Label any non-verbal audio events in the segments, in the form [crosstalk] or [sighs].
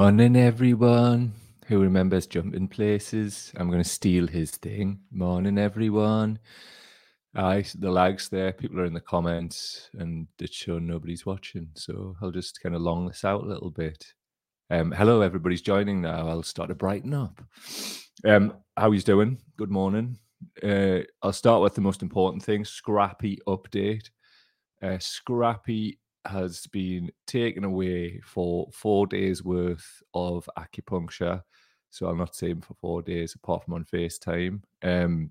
Morning, everyone who remembers jumping places. I'm going to steal his thing. Morning, everyone. Aye, the lags there. People are in the comments, and it's shown nobody's watching. So I'll just kind of long this out a little bit. Um, hello, everybody's joining now. I'll start to brighten up. Um, how he's doing? Good morning. Uh, I'll start with the most important thing: Scrappy update. Uh, Scrappy has been taken away for four days worth of acupuncture. So I'll not see him for four days apart from on FaceTime. Um,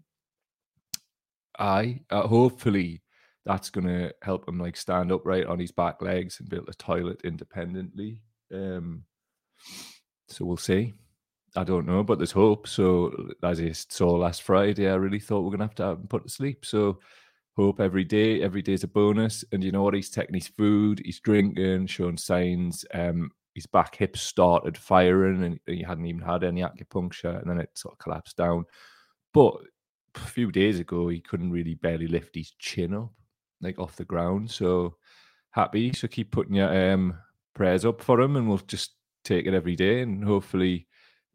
I uh, hopefully that's going to help him like stand upright on his back legs and be able to toilet independently. Um, so we'll see. I don't know, but there's hope. So as I saw last Friday, I really thought we are gonna have to have him put to sleep. So every day. Every day is a bonus. And you know what? He's taking his food, he's drinking, showing signs. Um, his back hips started firing, and he hadn't even had any acupuncture, and then it sort of collapsed down. But a few days ago, he couldn't really barely lift his chin up, like off the ground. So happy. So keep putting your um, prayers up for him, and we'll just take it every day, and hopefully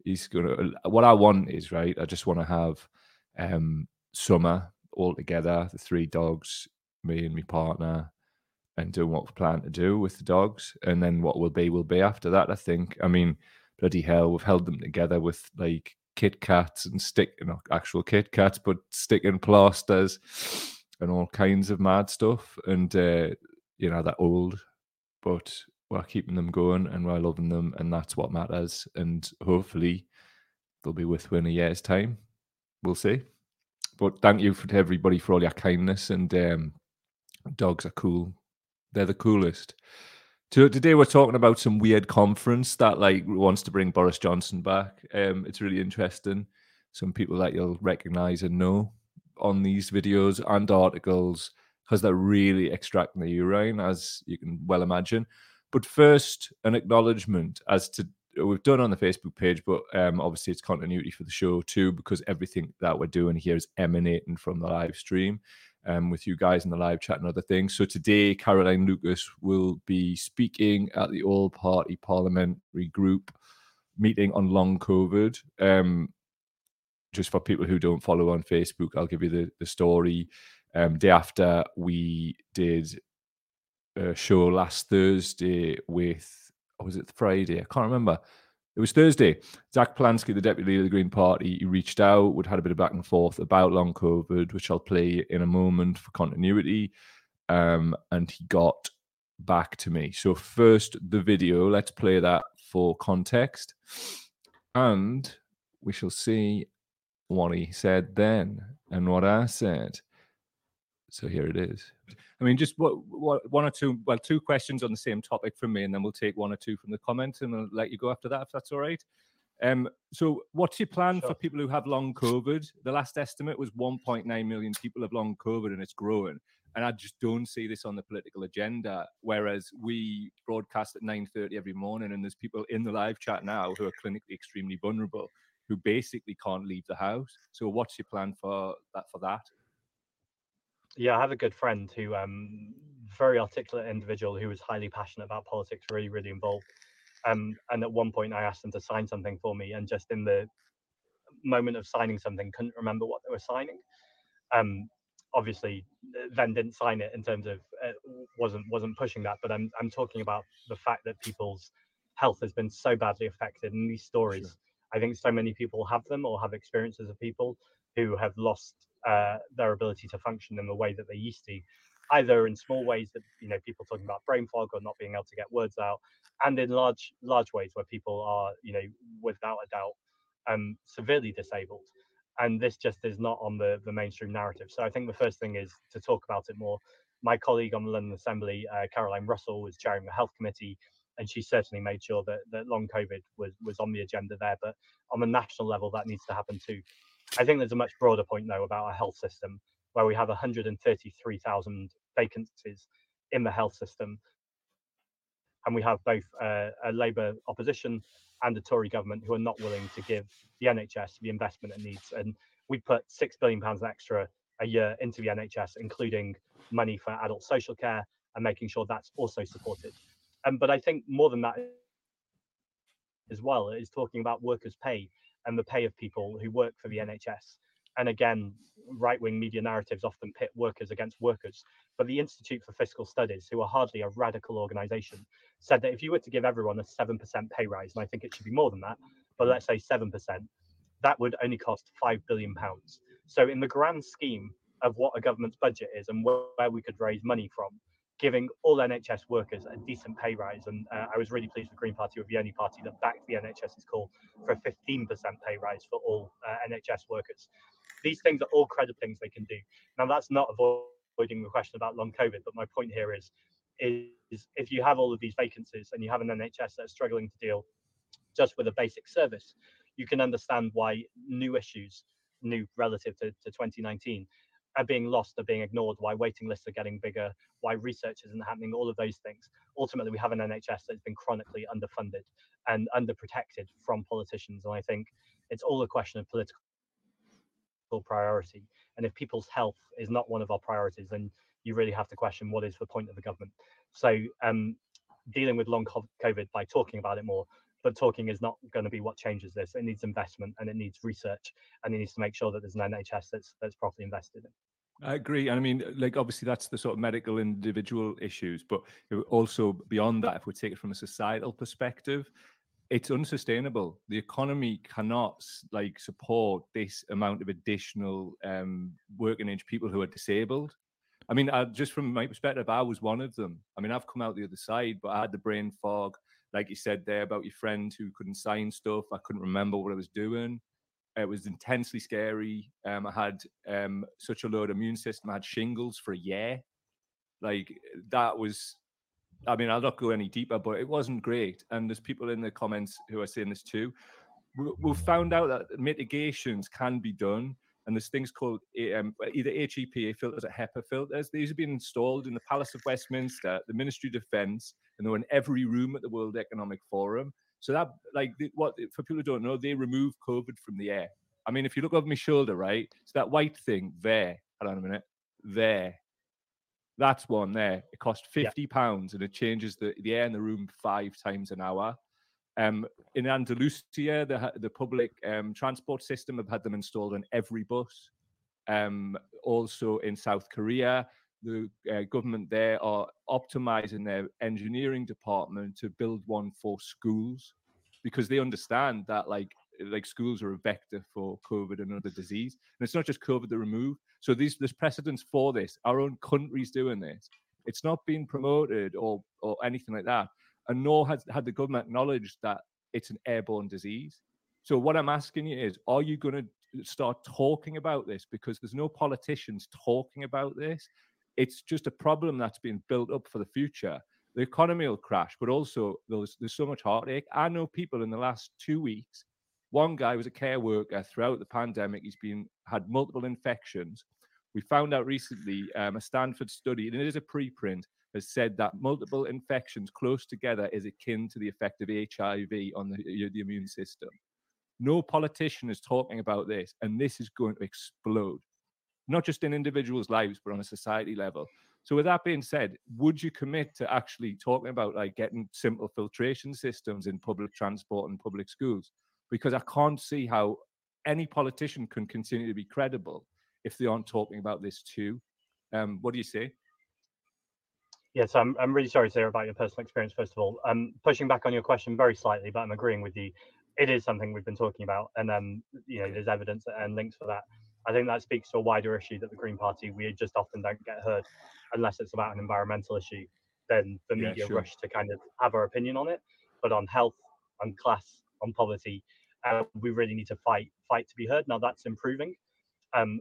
he's gonna. What I want is right. I just want to have um, summer all together, the three dogs, me and my partner, and doing what we plan to do with the dogs. And then what will be will be after that, I think. I mean, bloody hell, we've held them together with like Kit Kats and stick, know, actual Kit Kats, but sticking plasters and all kinds of mad stuff. And, uh, you know, they're old, but we're keeping them going and we're loving them. And that's what matters. And hopefully they'll be with in a year's time. We'll see. But thank you for everybody for all your kindness. And um, dogs are cool. They're the coolest. So today we're talking about some weird conference that like wants to bring Boris Johnson back. Um, it's really interesting. Some people that you'll recognize and know on these videos and articles because they're really extracting the urine, as you can well imagine. But first, an acknowledgement as to we've done on the Facebook page, but um, obviously it's continuity for the show too, because everything that we're doing here is emanating from the live stream. Um, with you guys in the live chat and other things. So today, Caroline Lucas will be speaking at the All Party Parliamentary Group meeting on long COVID. Um, just for people who don't follow on Facebook, I'll give you the, the story. Um, day after we did a show last Thursday with or was it Friday? I can't remember. It was Thursday. Zack Polanski, the deputy leader of the Green Party, he reached out, We'd had a bit of back and forth about long COVID, which I'll play in a moment for continuity. Um, and he got back to me. So first, the video. Let's play that for context, and we shall see what he said then and what I said. So here it is. I mean, just what, what, one or two, well, two questions on the same topic from me, and then we'll take one or two from the comments, and I'll let you go after that if that's all right. Um, so, what's your plan sure. for people who have long COVID? The last estimate was 1.9 million people have long COVID, and it's growing. And I just don't see this on the political agenda. Whereas we broadcast at 9:30 every morning, and there's people in the live chat now who are clinically extremely vulnerable, who basically can't leave the house. So, what's your plan for that? For that? Yeah, I have a good friend who, um, very articulate individual who was highly passionate about politics, really, really involved. Um, and at one point, I asked them to sign something for me, and just in the moment of signing something, couldn't remember what they were signing. Um, obviously, then didn't sign it in terms of uh, wasn't wasn't pushing that. But I'm I'm talking about the fact that people's health has been so badly affected, and these stories. Sure. I think so many people have them or have experiences of people who have lost uh, their ability to function in the way that they used to, either in small ways that you know people talking about brain fog or not being able to get words out, and in large large ways where people are you know without a doubt um, severely disabled. And this just is not on the, the mainstream narrative. So I think the first thing is to talk about it more. My colleague on the London Assembly, uh, Caroline Russell, was chairing the health committee, and she certainly made sure that, that long COVID was, was on the agenda there. But on the national level, that needs to happen too. I think there's a much broader point, though, about our health system, where we have 133,000 vacancies in the health system. And we have both uh, a Labour opposition and a Tory government who are not willing to give the NHS the investment it needs. And we put £6 billion extra a year into the NHS, including money for adult social care and making sure that's also supported. Um, but I think more than that as well is talking about workers' pay and the pay of people who work for the mm-hmm. NHS. And again, right wing media narratives often pit workers against workers. But the Institute for Fiscal Studies, who are hardly a radical organization, said that if you were to give everyone a 7% pay rise, and I think it should be more than that, but mm-hmm. let's say 7%, that would only cost £5 billion. So, in the grand scheme of what a government's budget is and where we could raise money from, giving all NHS workers a decent pay rise. And uh, I was really pleased the Green Party were the only party that backed the NHS's call for a 15% pay rise for all uh, NHS workers. These things are all credible things they can do. Now, that's not avoiding the question about long COVID, but my point here is, is if you have all of these vacancies and you have an NHS that's struggling to deal just with a basic service, you can understand why new issues, new relative to, to 2019, are being lost, are being ignored, why waiting lists are getting bigger, why research isn't happening, all of those things. Ultimately, we have an NHS that's been chronically underfunded and underprotected from politicians. And I think it's all a question of political priority. And if people's health is not one of our priorities, then you really have to question what is the point of the government. So um, dealing with long COVID by talking about it more, but talking is not going to be what changes this. It needs investment and it needs research, and it needs to make sure that there's an NHS that's that's properly invested in. I agree, and I mean, like obviously that's the sort of medical individual issues, but also beyond that, if we take it from a societal perspective, it's unsustainable. The economy cannot like support this amount of additional um, working age people who are disabled. I mean, I, just from my perspective, I was one of them. I mean, I've come out the other side, but I had the brain fog like you said there about your friend who couldn't sign stuff. I couldn't remember what I was doing. It was intensely scary. Um, I had um, such a low immune system. I had shingles for a year. Like that was, I mean, I'll not go any deeper, but it wasn't great. And there's people in the comments who are saying this too. We've found out that mitigations can be done and there's things called um, either HEPA filters or HEPA filters. These have been installed in the Palace of Westminster, the Ministry of Defence, and they're in every room at the World Economic Forum. So that, like, what for people who don't know, they remove COVID from the air. I mean, if you look over my shoulder, right, it's that white thing there. Hold on a minute, there. That's one there. It cost fifty pounds, and it changes the, the air in the room five times an hour. Um, in Andalusia, the, the public um, transport system have had them installed on every bus. Um, also in South Korea, the uh, government there are optimizing their engineering department to build one for schools because they understand that like like schools are a vector for COVID and other disease. And it's not just COVID they remove. So these there's precedence for this. Our own country's doing this. It's not being promoted or or anything like that and nor has had the government acknowledged that it's an airborne disease. So what I'm asking you is, are you going to start talking about this? Because there's no politicians talking about this. It's just a problem that's been built up for the future. The economy will crash, but also there's, there's so much heartache. I know people in the last two weeks. One guy was a care worker throughout the pandemic. He's been had multiple infections. We found out recently um, a Stanford study, and it is a preprint, has said that multiple infections close together is akin to the effect of HIV on the, the immune system. No politician is talking about this, and this is going to explode, not just in individuals' lives, but on a society level. So, with that being said, would you commit to actually talking about like getting simple filtration systems in public transport and public schools? Because I can't see how any politician can continue to be credible if they aren't talking about this too. Um, what do you say? Yes, I'm, I'm really sorry hear about your personal experience, first of all. I'm pushing back on your question very slightly, but I'm agreeing with you. It is something we've been talking about, and um, you know, there's evidence and links for that. I think that speaks to a wider issue that the Green Party we just often don't get heard, unless it's about an environmental issue. Then the media yeah, sure. rush to kind of have our opinion on it, but on health, on class, on poverty, uh, we really need to fight, fight to be heard. Now that's improving, um,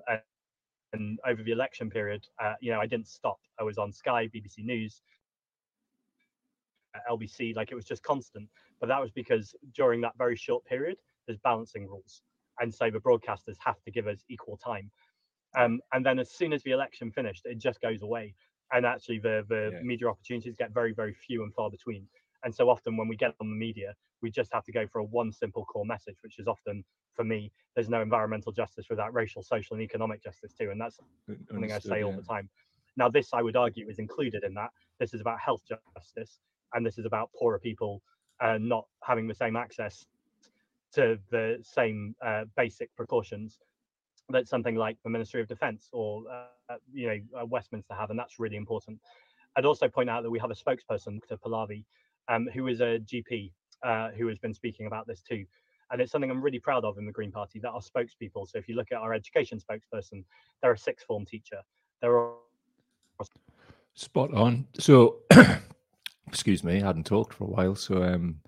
and over the election period, uh, you know, I didn't stop. I was on Sky, BBC News, uh, LBC, like it was just constant. But that was because during that very short period, there's balancing rules, and so the broadcasters have to give us equal time. Um, and then as soon as the election finished, it just goes away, and actually the the yeah. media opportunities get very very few and far between. And so often when we get on the media, we just have to go for a one simple core message, which is often for me, there's no environmental justice without racial, social, and economic justice too. And that's something I say yeah. all the time. Now, this I would argue is included in that. This is about health justice, and this is about poorer people uh, not having the same access to the same uh, basic precautions that something like the Ministry of Defence or uh, you know uh, Westminster have, and that's really important. I'd also point out that we have a spokesperson, Dr. Pallavi, um, who is a GP uh, who has been speaking about this too. And it's something I'm really proud of in the Green Party that our spokespeople. So if you look at our education spokesperson, they're a sixth form teacher. They're all... spot on. So, [coughs] excuse me, I hadn't talked for a while, so um,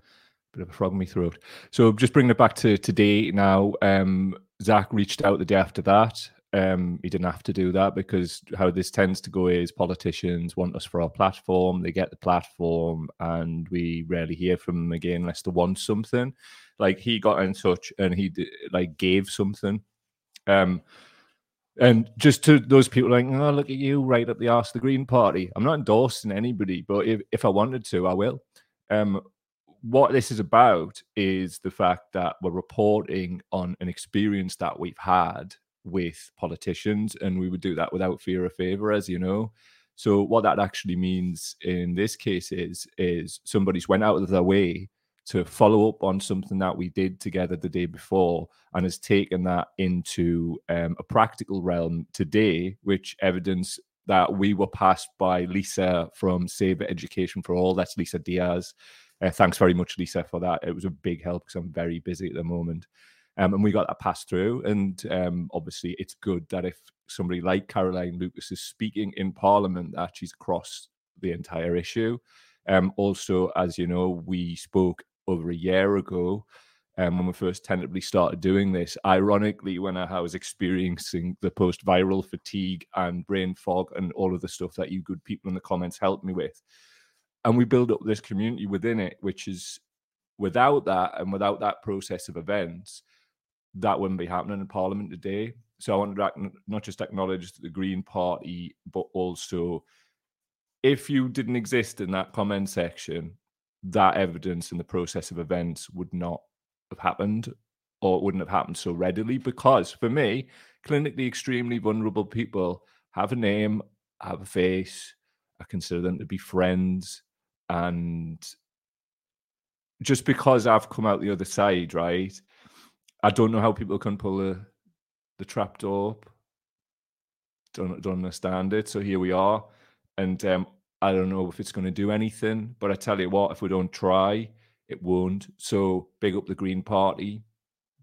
bit of a frog in my throat. So just bringing it back to today now. Um, Zack reached out the day after that. Um, he didn't have to do that because how this tends to go is politicians want us for our platform, they get the platform, and we rarely hear from them again unless they want something. Like he got in touch and he like gave something. Um, and just to those people like, oh, look at you, right up the arse of the Green Party. I'm not endorsing anybody, but if, if I wanted to, I will. Um, what this is about is the fact that we're reporting on an experience that we've had with politicians, and we would do that without fear or favor, as you know. So what that actually means in this case is is somebody's went out of their way to follow up on something that we did together the day before and has taken that into um, a practical realm today, which evidence that we were passed by Lisa from Save Education for All. That's Lisa Diaz. Uh, thanks very much, Lisa, for that. It was a big help because I'm very busy at the moment. Um, and we got that passed through. And um, obviously, it's good that if somebody like Caroline Lucas is speaking in Parliament, that she's across the entire issue. Um, also, as you know, we spoke over a year ago um, when we first tentatively started doing this. Ironically, when I was experiencing the post viral fatigue and brain fog and all of the stuff that you good people in the comments helped me with and we build up this community within it which is without that and without that process of events that wouldn't be happening in parliament today. So i want to not just acknowledge the green party but also if you didn't exist in that comment section that evidence in the process of events would not have happened or wouldn't have happened so readily because for me clinically extremely vulnerable people have a name have a face i consider them to be friends and just because I've come out the other side, right? I don't know how people can pull the the trap door up. Don't don't understand it. So here we are, and um, I don't know if it's going to do anything. But I tell you what, if we don't try, it won't. So big up the Green Party.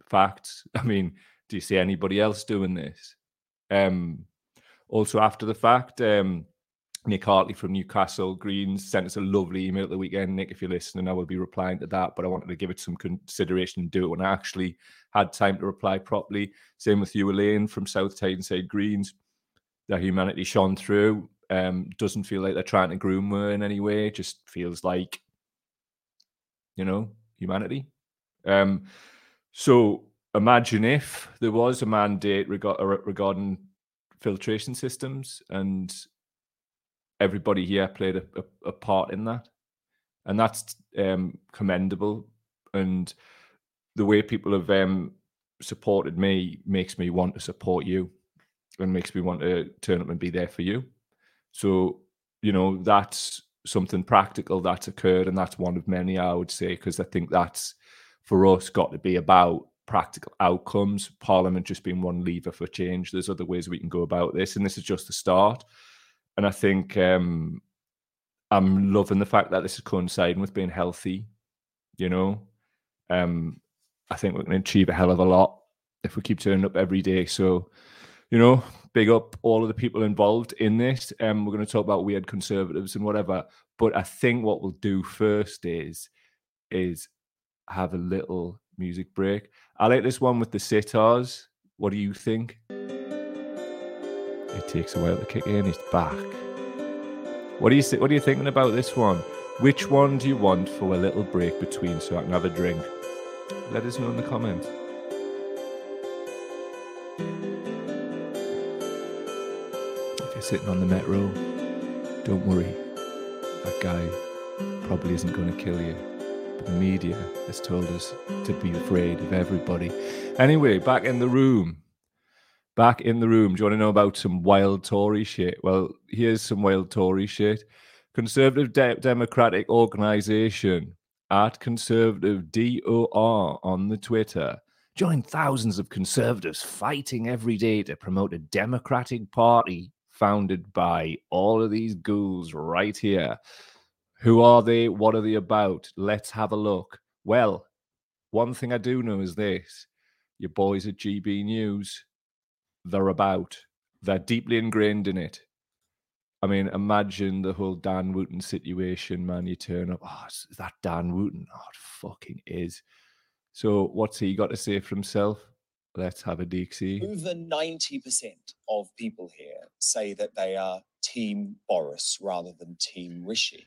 Facts. [laughs] I mean, do you see anybody else doing this? Um, also after the fact, um, Nick Hartley from Newcastle Greens sent us a lovely email at the weekend. Nick, if you're listening, I will be replying to that, but I wanted to give it some consideration and do it when I actually had time to reply properly. Same with you, Elaine from South Tyneside Greens. The humanity shone through. Um, doesn't feel like they're trying to groom her in any way. Just feels like, you know, humanity. Um, so imagine if there was a mandate regarding filtration systems and everybody here played a, a, a part in that, and that's um, commendable. And the way people have um, supported me makes me want to support you, and makes me want to turn up and be there for you. So you know that's something practical that's occurred, and that's one of many I would say because I think that's for us got to be about practical outcomes. Parliament just being one lever for change. There's other ways we can go about this, and this is just the start and I think um, I'm loving the fact that this is coinciding with being healthy. You know, um, I think we're going to achieve a hell of a lot if we keep turning up every day. So, you know, big up all of the people involved in this. Um, we're going to talk about weird conservatives and whatever. But I think what we'll do first is is have a little music break. I like this one with the sitars. What do you think? It takes a while to kick in. He's back. What are you What are you thinking about this one? Which one do you want for a little break between so I can have a drink? Let us know in the comments. If you're sitting on the metro, don't worry. That guy probably isn't going to kill you. The media has told us to be afraid of everybody. Anyway, back in the room back in the room. Do you want to know about some wild Tory shit? Well, here's some wild Tory shit. Conservative De- Democratic Organisation at conservative DOR on the Twitter. Join thousands of conservatives fighting every day to promote a democratic party founded by all of these ghouls right here. Who are they? What are they about? Let's have a look. Well, one thing I do know is this your boys at GB News, they're about, they're deeply ingrained in it. I mean, imagine the whole Dan Wootton situation, man. You turn up, oh, is that Dan Wootton? Oh, it fucking is. So, what's he got to say for himself? Let's have a Dixie. Over 90% of people here say that they are Team Boris rather than Team Rishi.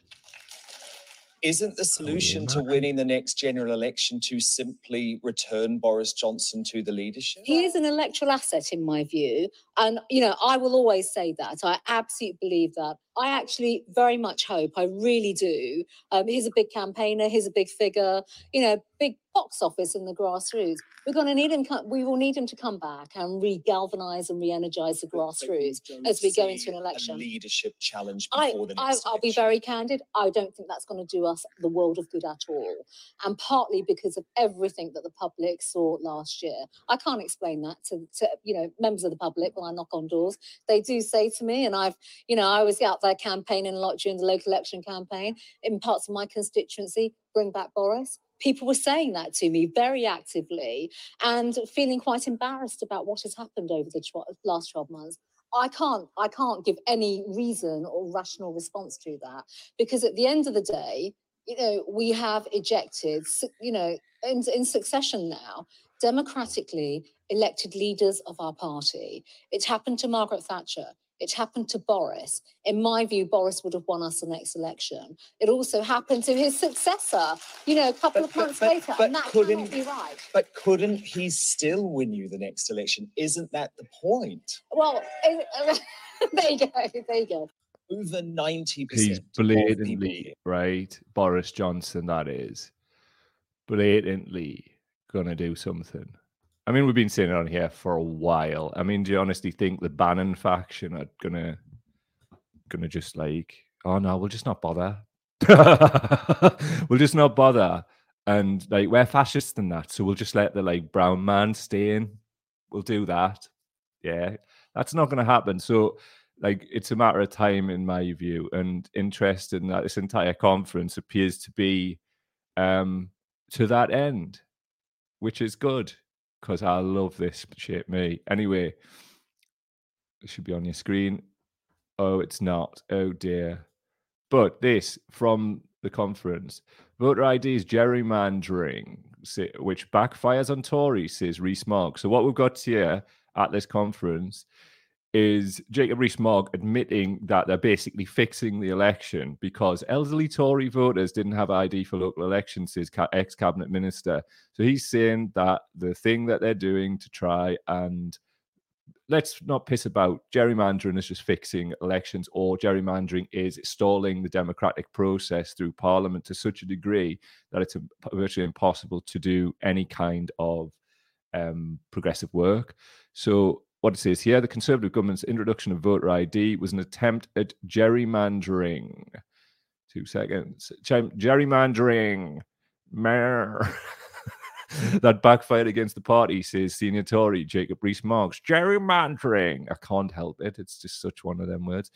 Isn't the solution oh, to winning the next general election to simply return Boris Johnson to the leadership? He is an electoral asset, in my view. And, you know, I will always say that. I absolutely believe that. I actually very much hope, I really do. Um, he's a big campaigner, he's a big figure, you know, big box office in the grassroots. We're going to need him. We will need him to come back and re-galvanize and re-energize the grassroots as we go into an election. leadership challenge I, I, will be very candid. I don't think that's going to do us the world of good at all, and partly because of everything that the public saw last year. I can't explain that to, to you know members of the public when I knock on doors. They do say to me, and I've you know I was out there campaigning a lot during the local election campaign in parts of my constituency. Bring back Boris people were saying that to me very actively and feeling quite embarrassed about what has happened over the last 12 months. I can't i can't give any reason or rational response to that because at the end of the day you know we have ejected you know in, in succession now democratically elected leaders of our party. It happened to margaret thatcher it happened to Boris. In my view, Boris would have won us the next election. It also happened to his successor, you know, a couple but, of months but, later, but, and that couldn't be right. But couldn't he still win you the next election? Isn't that the point? Well, [laughs] there you go. There you go. Over 90%. He's blatantly, right? Boris Johnson, that is, blatantly going to do something. I mean, we've been it on here for a while. I mean, do you honestly think the Bannon faction are gonna gonna just like, oh no, we'll just not bother. [laughs] we'll just not bother. And like we're fascists than that, so we'll just let the like brown man stay in. We'll do that. Yeah. That's not gonna happen. So like it's a matter of time in my view. And interesting that this entire conference appears to be um to that end, which is good because I love this shit, me. Anyway, it should be on your screen. Oh, it's not. Oh dear. But this from the conference voter IDs gerrymandering, which backfires on Tories, says Rees-Mogg. So what we've got here at this conference is Jacob Rees-Mogg admitting that they're basically fixing the election because elderly Tory voters didn't have ID for local elections, says ex-cabinet minister. So he's saying that the thing that they're doing to try and let's not piss about gerrymandering is just fixing elections or gerrymandering is stalling the democratic process through parliament to such a degree that it's virtually impossible to do any kind of um, progressive work. So what it says here the Conservative government's introduction of voter ID was an attempt at gerrymandering. Two seconds. Gerrymandering. Mayor. [laughs] that backfired against the party, says senior Tory Jacob Rees-Mogg. Gerrymandering. I can't help it. It's just such one of them words.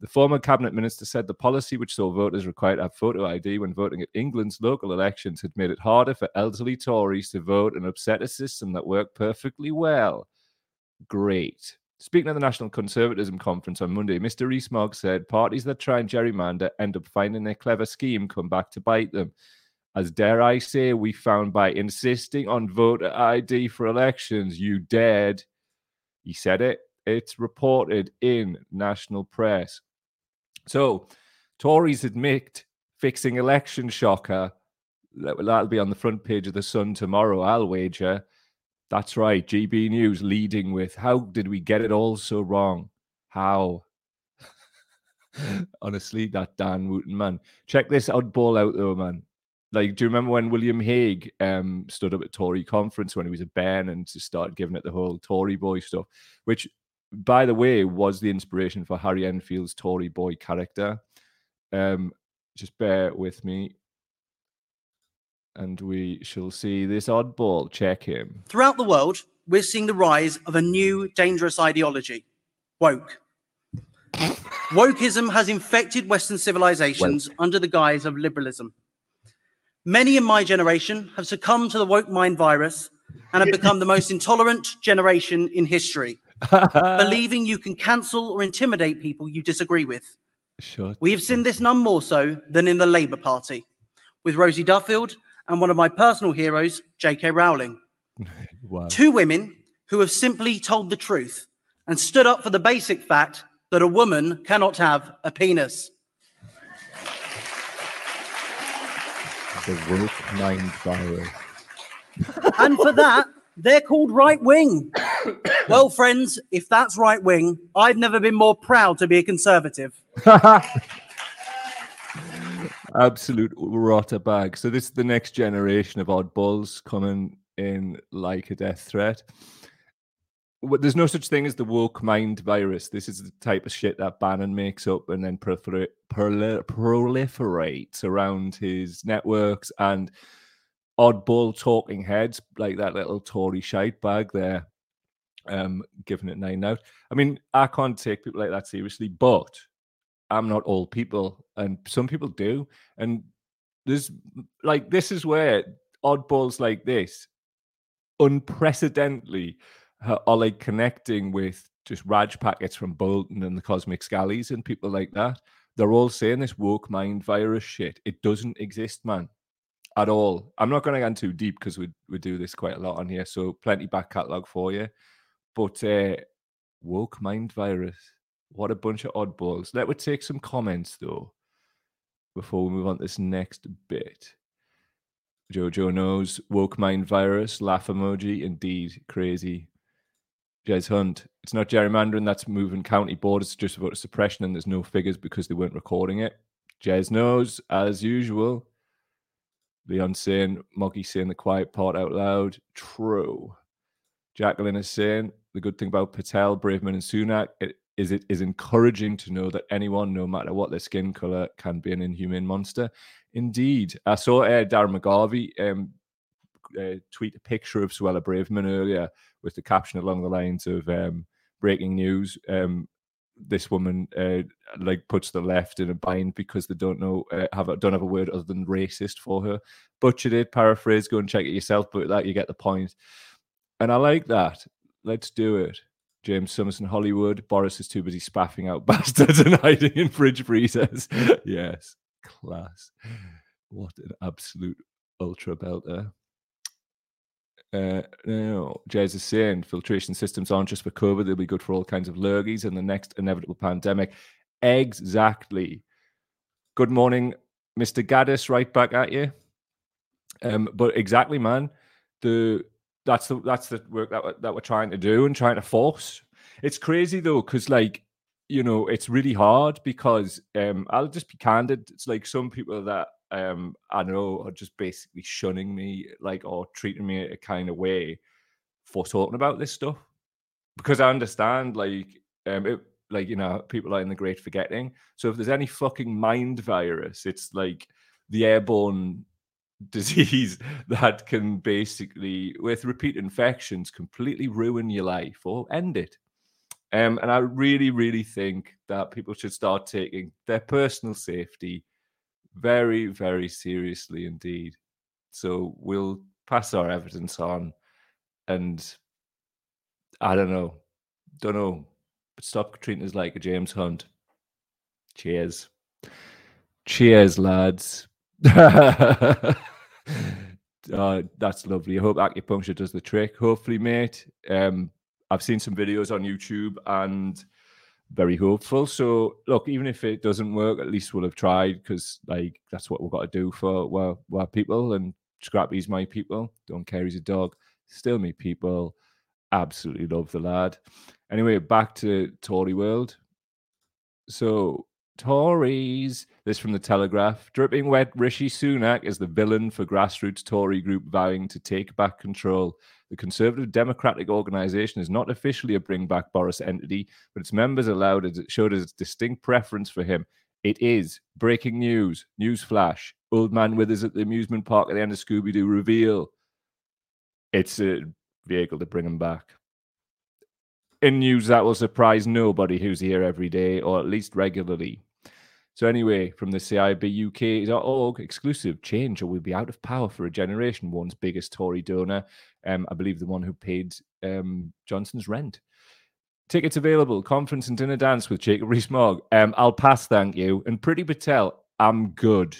The former cabinet minister said the policy which saw voters required to have photo ID when voting at England's local elections had made it harder for elderly Tories to vote and upset a system that worked perfectly well great. Speaking at the National Conservatism Conference on Monday, Mr. Rees-Mogg said parties that try and gerrymander end up finding their clever scheme come back to bite them. As dare I say, we found by insisting on voter ID for elections, you dared. He said it. It's reported in national press. So, Tories admit fixing election shocker. That'll be on the front page of the Sun tomorrow, I'll wager. That's right. GB News leading with How did we get it all so wrong? How? [laughs] Honestly, that Dan Wootton, man. Check this oddball out, though, man. Like, do you remember when William Hague um, stood up at Tory conference when he was a Ben and just started giving it the whole Tory boy stuff, which, by the way, was the inspiration for Harry Enfield's Tory boy character. Um, just bear with me. And we shall see this oddball. Check him. Throughout the world, we're seeing the rise of a new dangerous ideology woke. Wokeism has infected Western civilizations under the guise of liberalism. Many in my generation have succumbed to the woke mind virus and have become the most [laughs] intolerant generation in history, [laughs] believing you can cancel or intimidate people you disagree with. Shut We have seen this none more so than in the Labour Party, with Rosie Duffield and one of my personal heroes, J.K. Rowling. [laughs] wow. Two women who have simply told the truth and stood up for the basic fact that a woman cannot have a penis. The woke mind virus. [laughs] And for that, they're called right wing. [coughs] Well, friends, if that's right wing, I've never been more proud to be a conservative. [laughs] Absolute rotter bag. So this is the next generation of oddballs coming in like a death threat. There's no such thing as the woke mind virus. This is the type of shit that Bannon makes up and then prolifer- proli- proliferates around his networks and oddball talking heads, like that little Tory shite bag there, um, giving it nine out. I mean, I can't take people like that seriously, but I'm not all people, and some people do. And there's like this is where oddballs like this unprecedentedly are like connecting with just Raj packets from Bolton and the Cosmic Scallies and people like that. They're all saying this woke mind virus shit. It doesn't exist, man, at all. I'm not going to get too deep because we we do this quite a lot on here, so plenty back catalogue for you. But uh, woke mind virus, what a bunch of oddballs. Let me take some comments though before we move on to this next bit. Jojo knows woke mind virus, laugh emoji, indeed crazy. Jez Hunt, it's not gerrymandering that's moving county borders, it's just about suppression, and there's no figures because they weren't recording it. Jez knows, as usual. Leon saying, Moggy saying the quiet part out loud. True. Jacqueline is saying the good thing about Patel, Braverman, and Sunak it, is it is encouraging to know that anyone, no matter what their skin color, can be an inhumane monster. Indeed, I saw uh, Darren McGarvey um, uh, tweet a picture of Suella Braverman earlier with the caption along the lines of um, "breaking news." Um, this woman uh, like puts the left in a bind because they don't know uh, have a, don't have a word other than racist for her. Butchered it, paraphrase. Go and check it yourself, but that you get the point. And I like that. Let's do it. James Summerson, Hollywood. Boris is too busy spaffing out [laughs] bastards and hiding in fridge freezers. [laughs] yes, class. What an absolute ultra belter. Uh, no, Jez is saying filtration systems aren't just for COVID, they'll be good for all kinds of lurgies and the next inevitable pandemic. Exactly. Good morning, Mr. Gaddis, right back at you. Um, but exactly, man. The that's the that's the work that we're, that we're trying to do and trying to force. It's crazy though, because like you know, it's really hard because um, I'll just be candid. It's like some people that um, I know are just basically shunning me, like or treating me a kind of way for talking about this stuff because I understand, like, um, it, like you know, people are in the great forgetting. So if there's any fucking mind virus, it's like the airborne disease [laughs] that can basically, with repeat infections, completely ruin your life or end it. Um, and I really, really think that people should start taking their personal safety very, very seriously indeed. So we'll pass our evidence on, and I don't know, don't know, but stop treating us like a James Hunt. Cheers, cheers, lads. [laughs] [laughs] Uh, that's lovely. I hope acupuncture does the trick. Hopefully, mate. Um, I've seen some videos on YouTube and very hopeful. So, look, even if it doesn't work, at least we'll have tried because, like, that's what we've got to do for well, our people. And Scrappy's my people. Don't care he's a dog. Still me people. Absolutely love the lad. Anyway, back to Tory world. So, Tories. This from the Telegraph. Dripping wet Rishi Sunak is the villain for grassroots Tory group vowing to take back control. The Conservative Democratic Organisation is not officially a bring back Boris entity, but its members allowed it showed its distinct preference for him. It is breaking news. News flash. Old Man Withers at the amusement park at the end of Scooby Doo reveal. It's a vehicle to bring him back. In news that will surprise nobody who's here every day or at least regularly. So anyway, from the CIB exclusive change or we'll be out of power for a generation. One's biggest Tory donor, um, I believe the one who paid um, Johnson's rent. Tickets available. Conference and dinner dance with Jacob Rees-Mogg. Um, I'll pass, thank you. And Priti Patel, I'm good.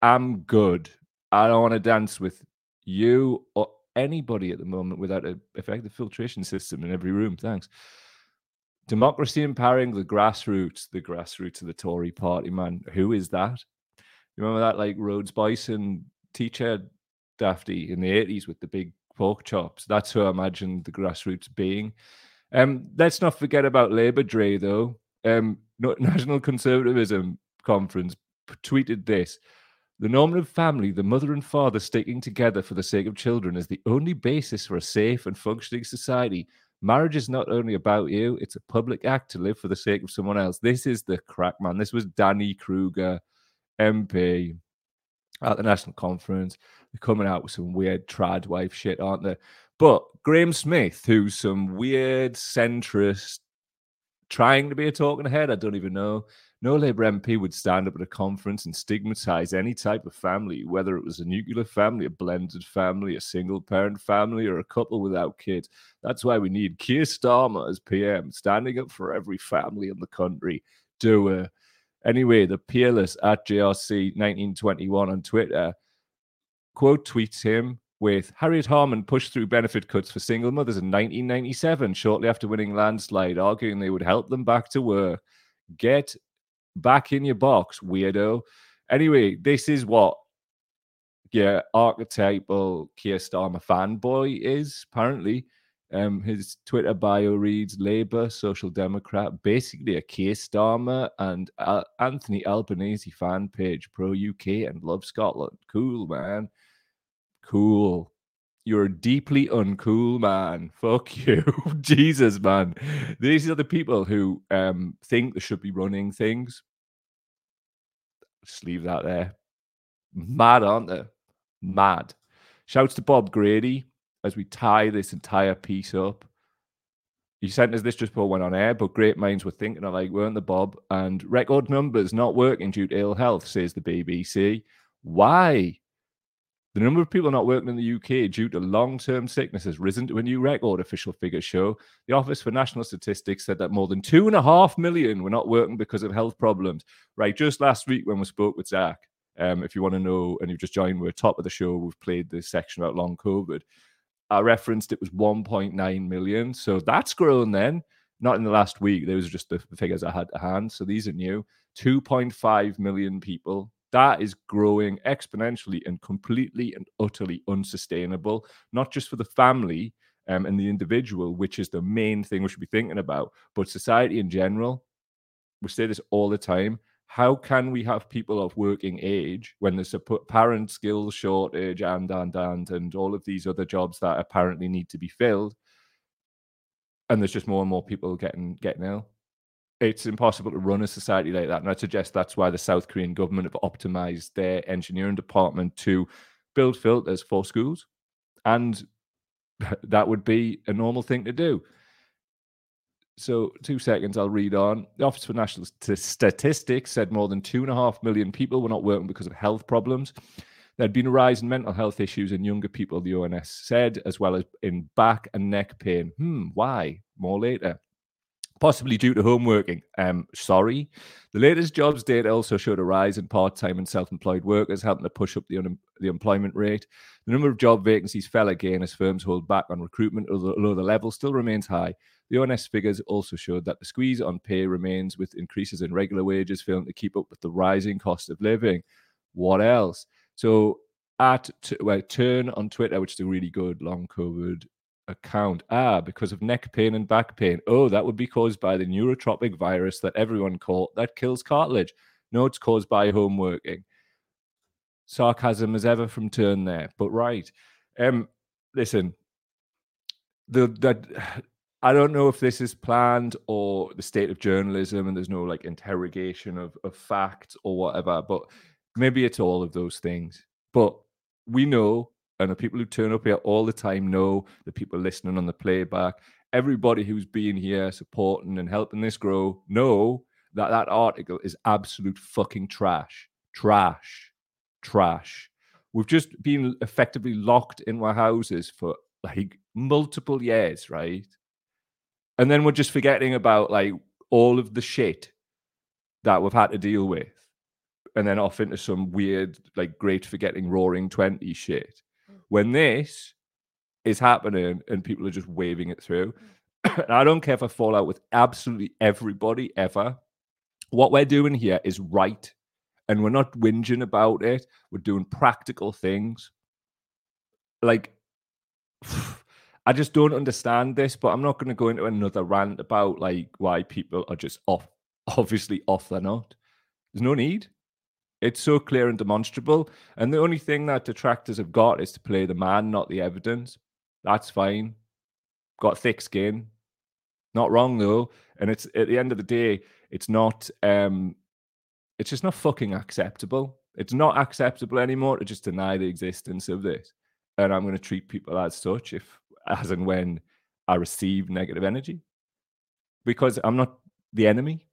I'm good. I don't want to dance with you or anybody at the moment without an effective filtration system in every room. Thanks. Democracy empowering the grassroots, the grassroots of the Tory party, man. Who is that? You remember that like Rhodes Boyson teacher dafty in the 80s with the big pork chops? That's who I imagine the grassroots being. Um, let's not forget about Labour Dre, though. Um, [laughs] National Conservatism Conference tweeted this the normative family, the mother and father sticking together for the sake of children, is the only basis for a safe and functioning society. Marriage is not only about you, it's a public act to live for the sake of someone else. This is the crack, man. This was Danny Kruger, MP, at the National Conference. They're coming out with some weird trad wife shit, aren't they? But Graham Smith, who's some weird centrist, trying to be a talking head, I don't even know, no Labour MP would stand up at a conference and stigmatise any type of family, whether it was a nuclear family, a blended family, a single parent family, or a couple without kids. That's why we need Keir Starmer as PM, standing up for every family in the country. Do it. Anyway, the peerless at JRC1921 on Twitter quote tweets him with Harriet Harman pushed through benefit cuts for single mothers in 1997, shortly after winning landslide, arguing they would help them back to work. Get back in your box, weirdo. Anyway, this is what your archetypal Keir Starmer fanboy is, apparently. Um, his Twitter bio reads Labour, Social Democrat, basically a Keir Starmer and uh, Anthony Albanese fan page, pro UK and love Scotland. Cool, man. Cool. You're a deeply uncool man. [laughs] Fuck you. [laughs] Jesus, man. These are the people who um, think they should be running things. Just leave that there. Mad, aren't they? Mad. Shouts to Bob Grady as we tie this entire piece up. He sent us this just before went on air, but great minds were thinking alike, weren't the Bob? And record numbers not working due to ill health, says the BBC. Why? The number of people not working in the UK due to long term sickness has risen to a new record, official figures show. The Office for National Statistics said that more than two and a half million were not working because of health problems. Right, just last week when we spoke with Zack, um, if you want to know and you've just joined, we're top of the show. We've played this section about long COVID. I referenced it was 1.9 million. So that's grown then. Not in the last week. Those are just the figures I had to hand. So these are new. 2.5 million people that is growing exponentially and completely and utterly unsustainable, not just for the family um, and the individual, which is the main thing we should be thinking about, but society in general. We say this all the time. How can we have people of working age when there's a parent skills shortage and and and and all of these other jobs that apparently need to be filled, and there's just more and more people getting getting ill? It's impossible to run a society like that. And I suggest that's why the South Korean government have optimized their engineering department to build filters for schools. And [laughs] that would be a normal thing to do. So, two seconds, I'll read on. The Office for National Statistics said more than two and a half million people were not working because of health problems. There had been a rise in mental health issues in younger people, the ONS said, as well as in back and neck pain. Hmm, why? More later possibly due to home working. Um, sorry. The latest jobs data also showed a rise in part-time and self-employed workers, helping to push up the, un- the employment rate. The number of job vacancies fell again as firms hold back on recruitment, although the level still remains high. The ONS figures also showed that the squeeze on pay remains, with increases in regular wages failing to keep up with the rising cost of living. What else? So at t- well, turn on Twitter, which is a really good long COVID account. Ah, because of neck pain and back pain. Oh, that would be caused by the neurotropic virus that everyone caught that kills cartilage. No, it's caused by home working. Sarcasm as ever from turn there, but right. Um, listen, the that [sighs] I don't know if this is planned or the state of journalism, and there's no like interrogation of of facts or whatever. But Maybe it's all of those things. But we know, and the people who turn up here all the time know, the people listening on the playback, everybody who's been here supporting and helping this grow know that that article is absolute fucking trash. Trash. Trash. We've just been effectively locked in our houses for like multiple years, right? And then we're just forgetting about like all of the shit that we've had to deal with. And then off into some weird, like great forgetting roaring 20 shit. When this is happening and people are just waving it through. Mm. [clears throat] and I don't care if I fall out with absolutely everybody ever. What we're doing here is right. And we're not whinging about it. We're doing practical things. Like, [sighs] I just don't understand this, but I'm not going to go into another rant about like why people are just off, [laughs] obviously off they're not. There's no need. It's so clear and demonstrable. And the only thing that detractors have got is to play the man, not the evidence. That's fine. Got thick skin. Not wrong though. And it's at the end of the day, it's not um it's just not fucking acceptable. It's not acceptable anymore to just deny the existence of this. And I'm going to treat people as such if [laughs] as and when I receive negative energy. Because I'm not the enemy.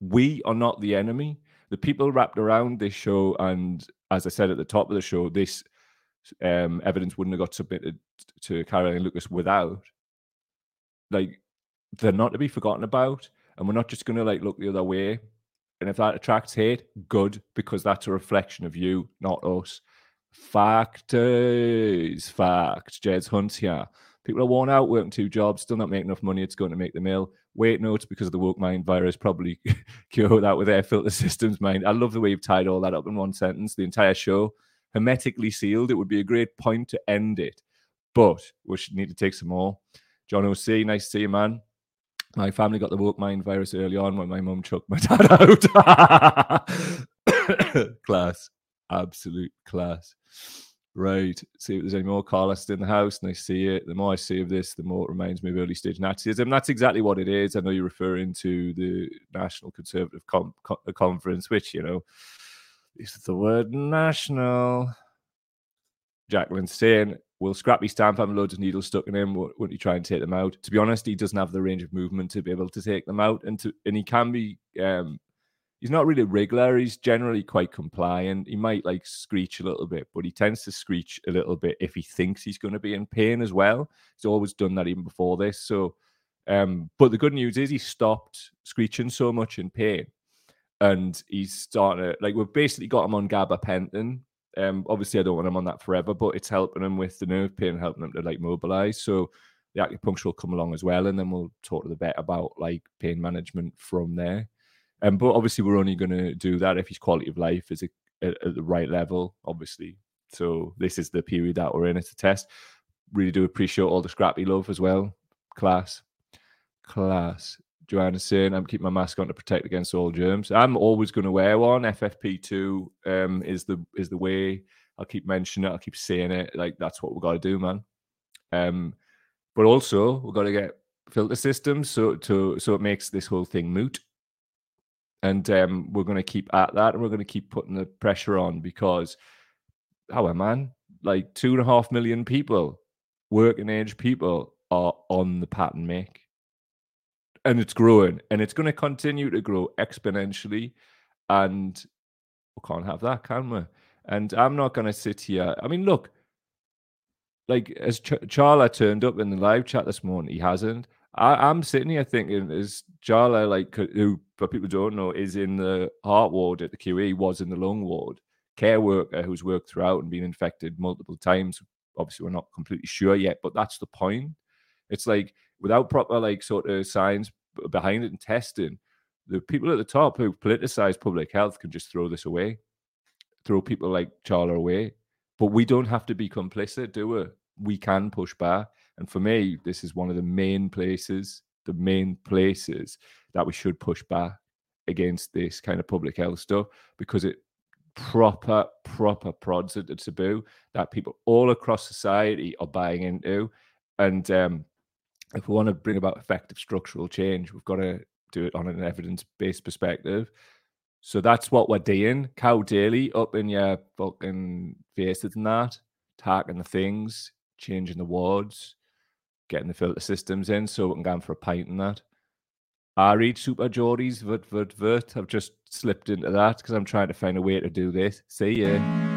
We are not the enemy. The people wrapped around this show, and as I said at the top of the show, this um, evidence wouldn't have got submitted to Caroline Lucas without. Like, they're not to be forgotten about, and we're not just going to like look the other way. And if that attracts hate, good, because that's a reflection of you, not us. Factors, facts. Jez Hunt here. People are worn out, working two jobs, still not making enough money. It's going to make the mill. Wait, notes because of the woke mind virus. Probably [laughs] cure that with air filter [laughs] systems, mind. I love the way you've tied all that up in one sentence. The entire show hermetically sealed. It would be a great point to end it, but we should need to take some more. John O.C., nice to see you, man. My family got the woke mind virus early on when my mum chucked my [laughs] dad out. [coughs] class, absolute class. Right. See if there's any more Carlos in the house, and I see it. The more I see of this, the more it reminds me of early stage Nazism. That's exactly what it is. I know you're referring to the National Conservative Com- Co- Conference, which you know is the word national. Jacqueline's saying, Will Scrappy Stamp have loads of needles stuck in him? Wouldn't he try and take them out? To be honest, he doesn't have the range of movement to be able to take them out, and to and he can be um, he's not really a wriggler. He's generally quite compliant. He might like screech a little bit, but he tends to screech a little bit if he thinks he's going to be in pain as well. He's always done that even before this. So, um, but the good news is he stopped screeching so much in pain, and he's starting to like we've basically got him on gabapentin. Um, obviously, I don't want him on that forever, but it's helping him with the nerve pain, helping him to like mobilize. So the acupuncture will come along as well, and then we'll talk to the vet about like pain management from there. Um, but obviously, we're only going to do that if his quality of life is a, at, at the right level, obviously. So this is the period that we're in. It's a test. Really do appreciate all the scrappy love as well. Class, class. Joanna's saying I'm keeping my mask on to protect against all germs. I'm always going to wear one. FFP2 um, is the is the way. I'll keep mentioning it. I'll keep saying it. Like that's what we've got to do, man. Um, but also we've got to get filter systems so to so it makes this whole thing moot and um, we're going to keep at that and we're going to keep putting the pressure on because our man like two and a half million people working age people are on the pattern make and it's growing and it's going to continue to grow exponentially and we can't have that can we? And i'm not going to sit here i mean look like as Ch- Charla turned up in the live chat this morning he hasn't I, am sitting here thinking, is Charla like who for people don't know is in the heart ward at the QE, was in the lung ward, care worker who's worked throughout and been infected multiple times. Obviously, we're not completely sure yet, but that's the point. It's like without proper like sort of science behind it and testing, the people at the top who politicize public health can just throw this away, throw people like Charla away. But we don't have to be complicit, do we? We can push back. And for me, this is one of the main places, the main places that we should push back against this kind of public health stuff because it proper, proper prods at the taboo that people all across society are buying into. And um, if we want to bring about effective structural change, we've got to do it on an evidence based perspective. So that's what we're doing. Cow daily up in your fucking faces and that, talking the things, changing the wards, getting the filter systems in so we can go for a pint and that. I read Super Geordies, vert, vert, vert. I've just slipped into that because I'm trying to find a way to do this. See ya.